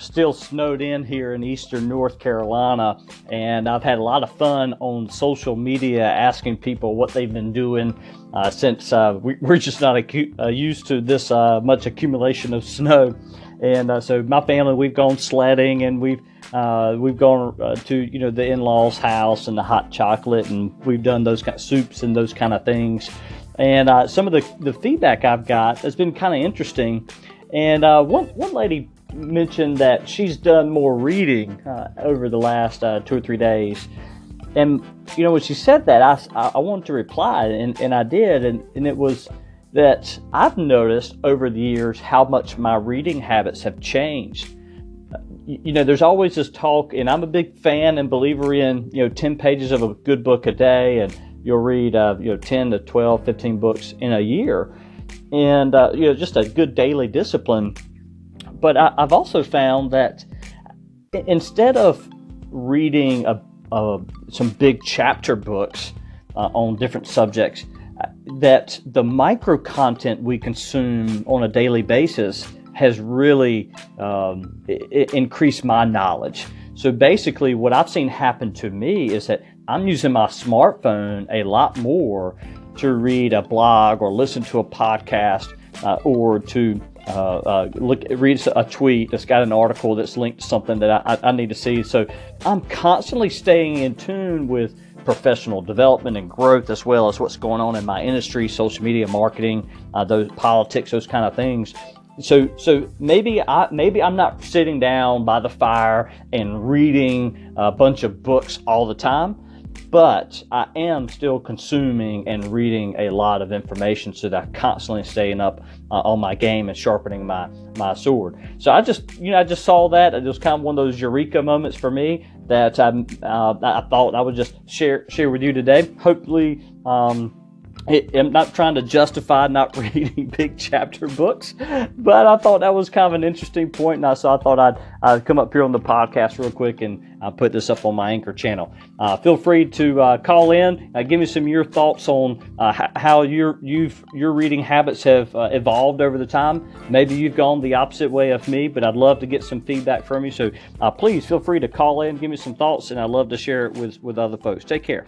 still snowed in here in eastern North Carolina, and I've had a lot of fun on social media asking people what they've been doing uh, since uh, we, are just not acu- uh, used to this uh, much accumulation of snow. And uh, so my family, we've gone sledding, and we've uh, we've gone to you know the in-laws' house and the hot chocolate, and we've done those kind of soups and those kind of things. And some of the, the feedback I've got has been kind of interesting. And one one lady mentioned that she's done more reading uh, over the last uh, two or three days. And, you know, when she said that, I, I wanted to reply, and, and I did. And, and it was that I've noticed over the years how much my reading habits have changed. You know, there's always this talk, and I'm a big fan and believer in, you know, 10 pages of a good book a day, and you'll read, uh, you know, 10 to 12, 15 books in a year. And, uh, you know, just a good daily discipline but I, have also found that instead of reading a, a, some big chapter books uh, on different subjects, uh, that the micro content we consume on a daily basis has really um, increased my knowledge. So basically, what I've seen happen to me is that I'm using my smartphone a lot more to read a blog or listen to a podcast uh, or to uh, uh, look read a tweet that's got an article that's linked to something that I, I, need to see. So I'm constantly staying in tune with professional development and growth as well as what's going on in my industry, social media marketing, uh, those politics, those kind of things. So, so maybe I maybe I'm not sitting down by the fire and reading a bunch of books all the time but I am still consuming and reading a lot of information so that I'm constantly staying up uh, on my game and sharpening my, my sword. So I just, you know, I just saw that. It was kind of one of those eureka moments for me that I, uh, I thought I would just share, share with you today. Hopefully, um, I'm not trying to justify not reading big chapter books, but I thought that was kind of an interesting point, and I, so I thought I'd, I'd come up here on the podcast real quick and uh, put this up on my Anchor channel. Uh, feel free to uh, call in, uh, give me some of your thoughts on uh, how your you've your reading habits have uh, evolved over the time. Maybe you've gone the opposite way of me, but I'd love to get some feedback from you. So please feel free to call in, give me some thoughts, and I'd love to share it with with other folks. Take care.